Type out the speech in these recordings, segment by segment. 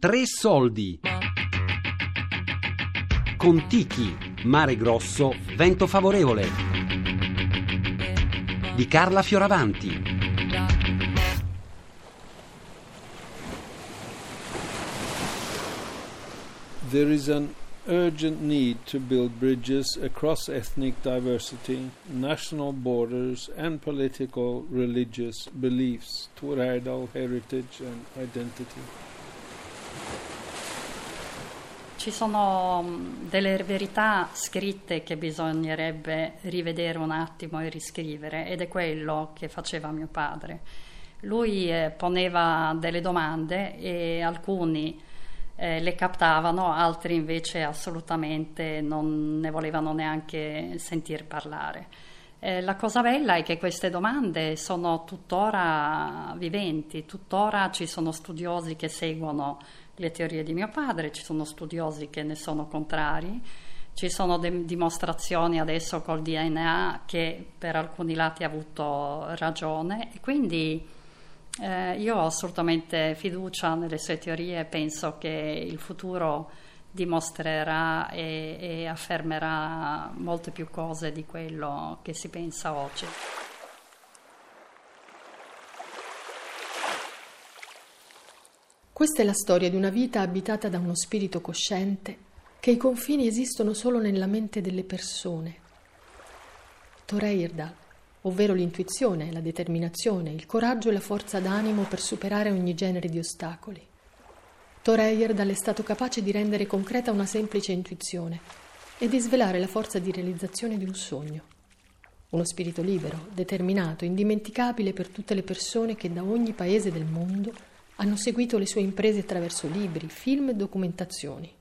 Tre soldi. Contichi, mare grosso, vento favorevole. Di Carla Fioravanti. There is an urgent need to build bridges across ethnic diversity, national borders, and political religious beliefs Erdal heritage and identity. Ci sono mm, delle verità scritte che bisognerebbe rivedere un attimo e riscrivere ed è quello che faceva mio padre. Lui eh, poneva delle domande e alcuni eh, le captavano, altri invece assolutamente non ne volevano neanche sentir parlare. Eh, la cosa bella è che queste domande sono tuttora viventi, tuttora ci sono studiosi che seguono le teorie di mio padre, ci sono studiosi che ne sono contrari, ci sono de- dimostrazioni adesso col DNA che per alcuni lati ha avuto ragione e quindi eh, io ho assolutamente fiducia nelle sue teorie e penso che il futuro dimostrerà e, e affermerà molte più cose di quello che si pensa oggi. Questa è la storia di una vita abitata da uno spirito cosciente che i confini esistono solo nella mente delle persone. Toreirdal, ovvero l'intuizione, la determinazione, il coraggio e la forza d'animo per superare ogni genere di ostacoli. Toreirdal è stato capace di rendere concreta una semplice intuizione e di svelare la forza di realizzazione di un sogno. Uno spirito libero, determinato, indimenticabile per tutte le persone che da ogni paese del mondo hanno seguito le sue imprese attraverso libri, film e documentazioni.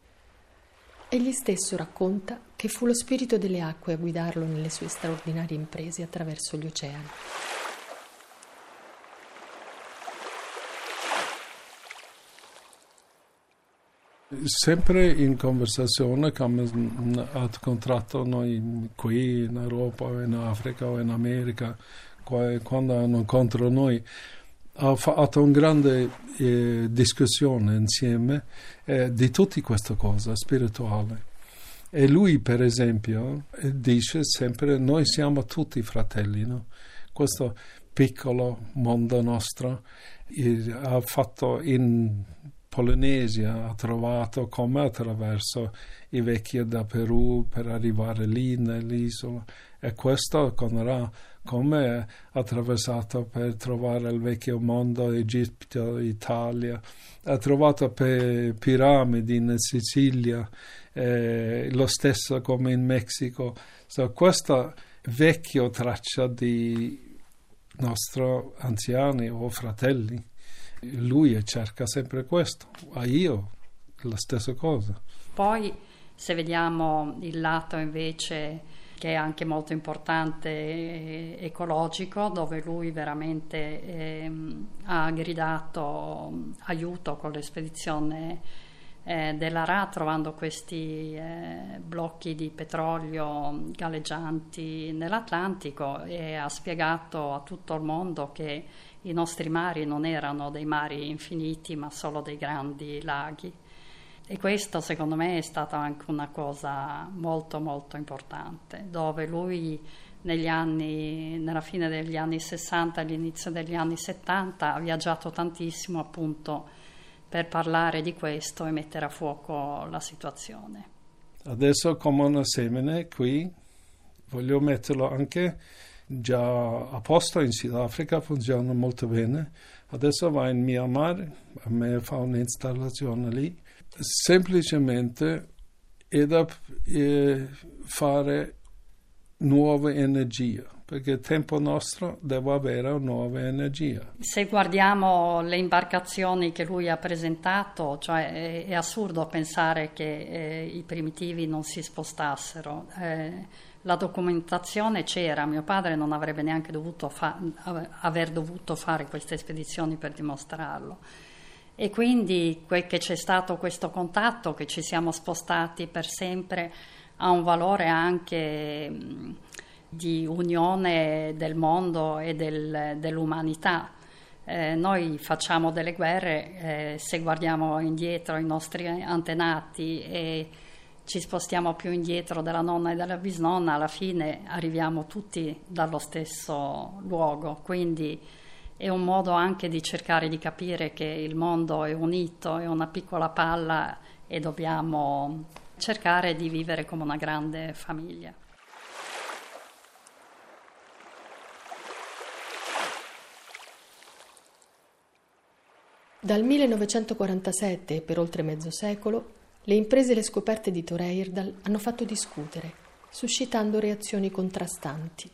Egli stesso racconta che fu lo spirito delle acque a guidarlo nelle sue straordinarie imprese attraverso gli oceani. Sempre in conversazione come ha contratto noi qui in Europa, in Africa o in America, quando hanno incontro noi, ha fatto una grande eh, discussione insieme eh, di tutte queste cose spirituali. E lui, per esempio, eh, dice sempre: Noi siamo tutti fratelli, no? Questo piccolo mondo nostro eh, ha fatto in Polinesia, ha trovato come? Attraverso i vecchi da Perù per arrivare lì nell'isola. E questo Conrà come attraversato per trovare il vecchio mondo, Egitto, Italia, ha trovato per piramidi in Sicilia, eh, lo stesso come in Messico. So, questa vecchia traccia di nostri anziani o fratelli, lui cerca sempre questo, a io la stessa cosa. Poi se vediamo il lato invece che è anche molto importante ecologico, dove lui veramente eh, ha gridato aiuto con l'espedizione eh, della Ra, trovando questi eh, blocchi di petrolio galleggianti nell'Atlantico e ha spiegato a tutto il mondo che i nostri mari non erano dei mari infiniti, ma solo dei grandi laghi. E questo secondo me è stata anche una cosa molto molto importante, dove lui negli anni, nella fine degli anni 60 all'inizio degli anni 70 ha viaggiato tantissimo appunto per parlare di questo e mettere a fuoco la situazione. Adesso come una semine qui voglio metterlo anche già a posto in Sudafrica, funziona molto bene. Adesso va in Myanmar, a me fa un'installazione lì semplicemente è da eh, fare nuova energia perché il tempo nostro deve avere nuova energia. Se guardiamo le imbarcazioni che lui ha presentato, cioè è, è assurdo pensare che eh, i primitivi non si spostassero. Eh, la documentazione c'era, mio padre non avrebbe neanche dovuto fa- aver dovuto fare queste spedizioni per dimostrarlo e quindi quel che c'è stato questo contatto, che ci siamo spostati per sempre, ha un valore anche di unione del mondo e del, dell'umanità. Eh, noi facciamo delle guerre, eh, se guardiamo indietro ai nostri antenati e ci spostiamo più indietro della nonna e della bisnonna, alla fine arriviamo tutti dallo stesso luogo. Quindi è un modo anche di cercare di capire che il mondo è unito, è una piccola palla e dobbiamo cercare di vivere come una grande famiglia. Dal 1947 e per oltre mezzo secolo le imprese e le scoperte di Thor Heyerdahl hanno fatto discutere, suscitando reazioni contrastanti.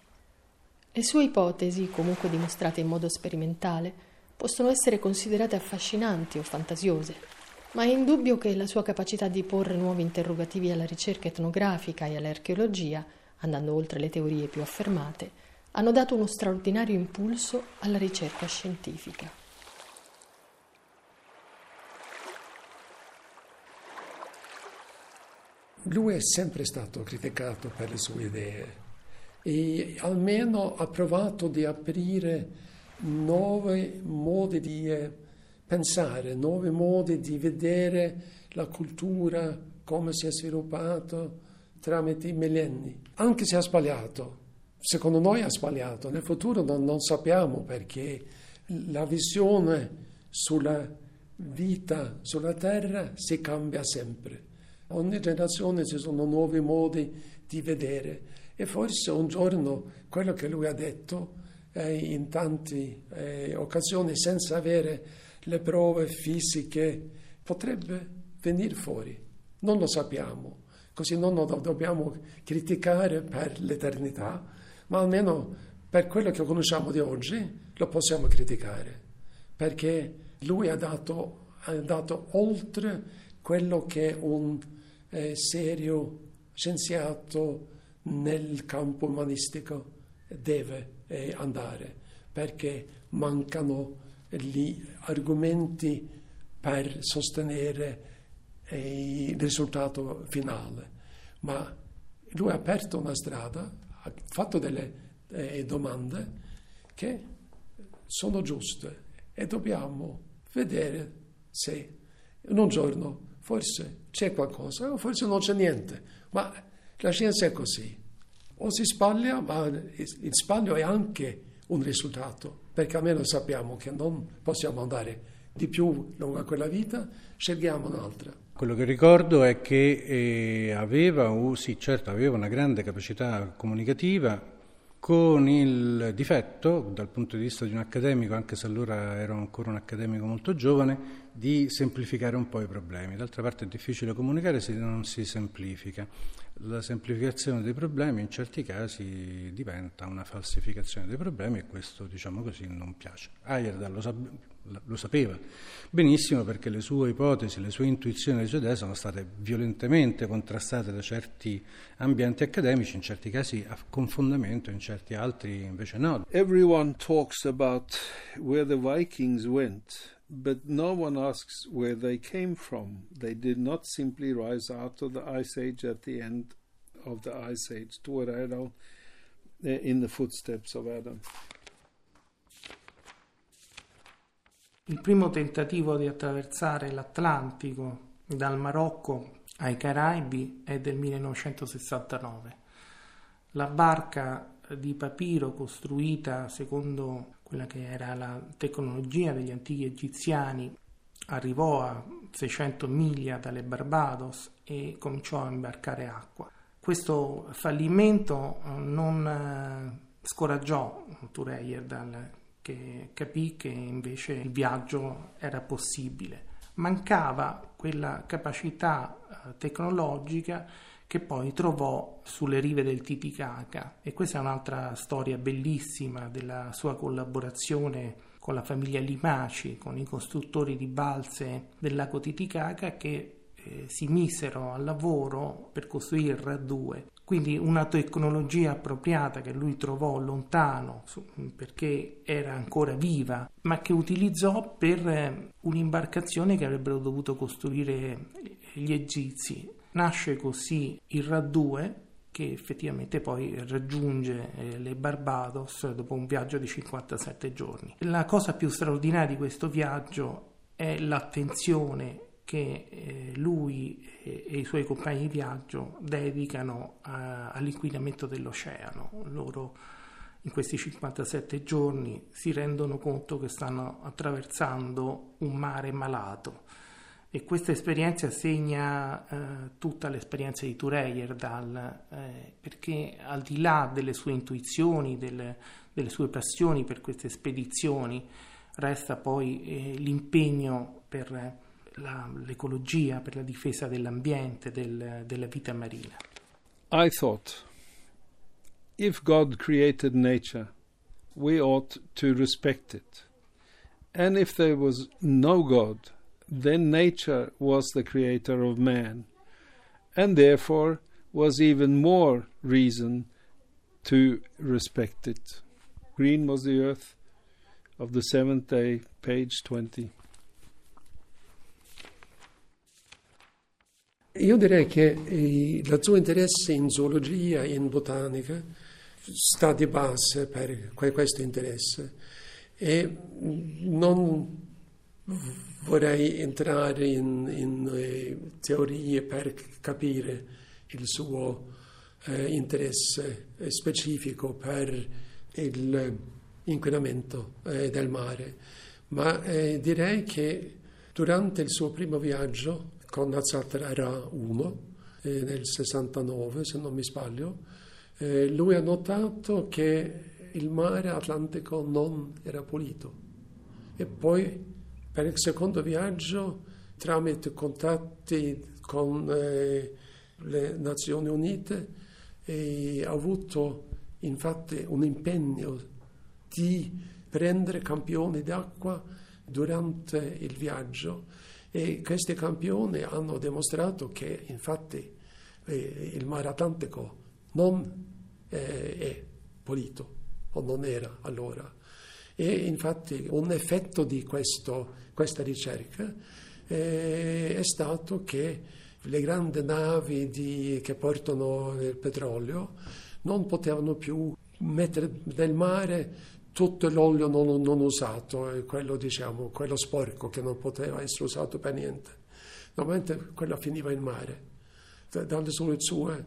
Le sue ipotesi, comunque dimostrate in modo sperimentale, possono essere considerate affascinanti o fantasiose, ma è indubbio che la sua capacità di porre nuovi interrogativi alla ricerca etnografica e all'archeologia, andando oltre le teorie più affermate, hanno dato uno straordinario impulso alla ricerca scientifica. Lui è sempre stato criticato per le sue idee e almeno ha provato di aprire nuovi modi di eh, pensare, nuovi modi di vedere la cultura, come si è sviluppato tramite i millenni, anche se ha sbagliato. Secondo noi ha sbagliato, nel futuro non, non sappiamo perché la visione sulla vita sulla Terra si cambia sempre. Ogni generazione ci sono nuovi modi di vedere. E forse un giorno quello che lui ha detto eh, in tante eh, occasioni senza avere le prove fisiche potrebbe venire fuori. Non lo sappiamo, così non lo dobbiamo criticare per l'eternità, ma almeno per quello che conosciamo di oggi lo possiamo criticare, perché lui ha dato, ha dato oltre quello che un eh, serio scienziato nel campo umanistico deve eh, andare, perché mancano gli argomenti per sostenere eh, il risultato finale. Ma lui ha aperto una strada, ha fatto delle eh, domande che sono giuste e dobbiamo vedere se in un giorno forse c'è qualcosa o forse non c'è niente, ma la scienza è così, o si sbaglia, ma il sbaglio è anche un risultato, perché almeno sappiamo che non possiamo andare di più lungo quella vita, scegliamo un'altra. Quello che ricordo è che eh, aveva, oh, sì, certo, aveva una grande capacità comunicativa, con il difetto, dal punto di vista di un accademico, anche se allora ero ancora un accademico molto giovane, di semplificare un po' i problemi. D'altra parte è difficile comunicare se non si semplifica. La semplificazione dei problemi in certi casi diventa una falsificazione dei problemi e questo, diciamo così, non piace. Ayerda lo, sa- lo sapeva benissimo perché le sue ipotesi, le sue intuizioni, le sue idee sono state violentemente contrastate da certi ambienti accademici, in certi casi con fondamento, in certi altri invece no. Everyone talks about where the Vikings went. But no one asks where they came from. They did not simply rise out of the Ice Age at the end of the Ice Age toward Adam, eh, in the footsteps of Adam. Il primo tentativo di attraversare l'Atlantico dal Marocco ai Caraibi è del 1969. La barca di papiro costruita secondo quella che era la tecnologia degli antichi egiziani, arrivò a 600 miglia dalle Barbados e cominciò a imbarcare acqua. Questo fallimento eh, non eh, scoraggiò Tureyer che capì che invece il viaggio era possibile. Mancava quella capacità eh, tecnologica che poi trovò sulle rive del Titicaca e questa è un'altra storia bellissima della sua collaborazione con la famiglia Limaci, con i costruttori di balze del lago Titicaca che eh, si misero al lavoro per costruire il RAD2. Quindi una tecnologia appropriata che lui trovò lontano perché era ancora viva, ma che utilizzò per eh, un'imbarcazione che avrebbero dovuto costruire gli egizi Nasce così il RAD 2 che effettivamente poi raggiunge eh, le Barbados dopo un viaggio di 57 giorni. La cosa più straordinaria di questo viaggio è l'attenzione che eh, lui e, e, i suoi compagni di viaggio dedicano all'inquinamento dell'oceano. Loro in questi 57 giorni si rendono conto che stanno attraversando un mare malato e questa esperienza segna eh, tutta l'esperienza di Tureyer eh, perché al di là delle sue intuizioni, delle, delle sue passioni per queste spedizioni, resta poi eh, l'impegno per la, l'ecologia, per la difesa dell'ambiente, del, della vita marina. I thought, if God created nature, we ought to respect it. And if there was no God, then nature was the creator of man, and therefore was even more reason to respect it. Green was the earth of the seventh day, page 20. Io direi che eh, il suo interesse in zoologia e in botanica sta di base per questo interesse e non vorrei entrare in, in eh, teorie per capire il suo eh, interesse specifico per l'inquinamento eh, del mare, ma eh, direi che durante il suo primo viaggio con Azatara 1 eh, nel 69, se non mi sbaglio, eh, lui ha notato che il mare Atlantico non era pulito. E poi per il secondo viaggio, tramite contatti con eh, le Nazioni Unite, ha avuto infatti un impegno di prendere campioni d'acqua durante il viaggio. E questi campioni hanno dimostrato che infatti eh, il mare Atlantico non eh, è pulito o non era allora e infatti un effetto di questo, questa ricerca eh, è stato che le grandi navi di, che portano il petrolio non potevano più mettere nel mare tutto l'olio non, non usato, quello, diciamo, quello sporco che non poteva essere usato per niente. Normalmente quello finiva in mare. Dalle sue, sue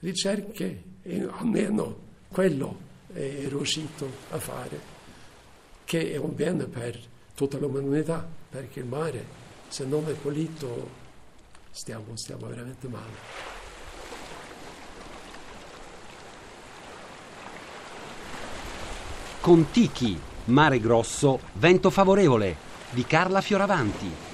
ricerche, almeno quello è riuscito a fare che è un bene per tutta l'umanità, perché il mare, se non è pulito, stiamo, stiamo veramente male. Contichi, Mare Grosso, Vento Favorevole di Carla Fioravanti.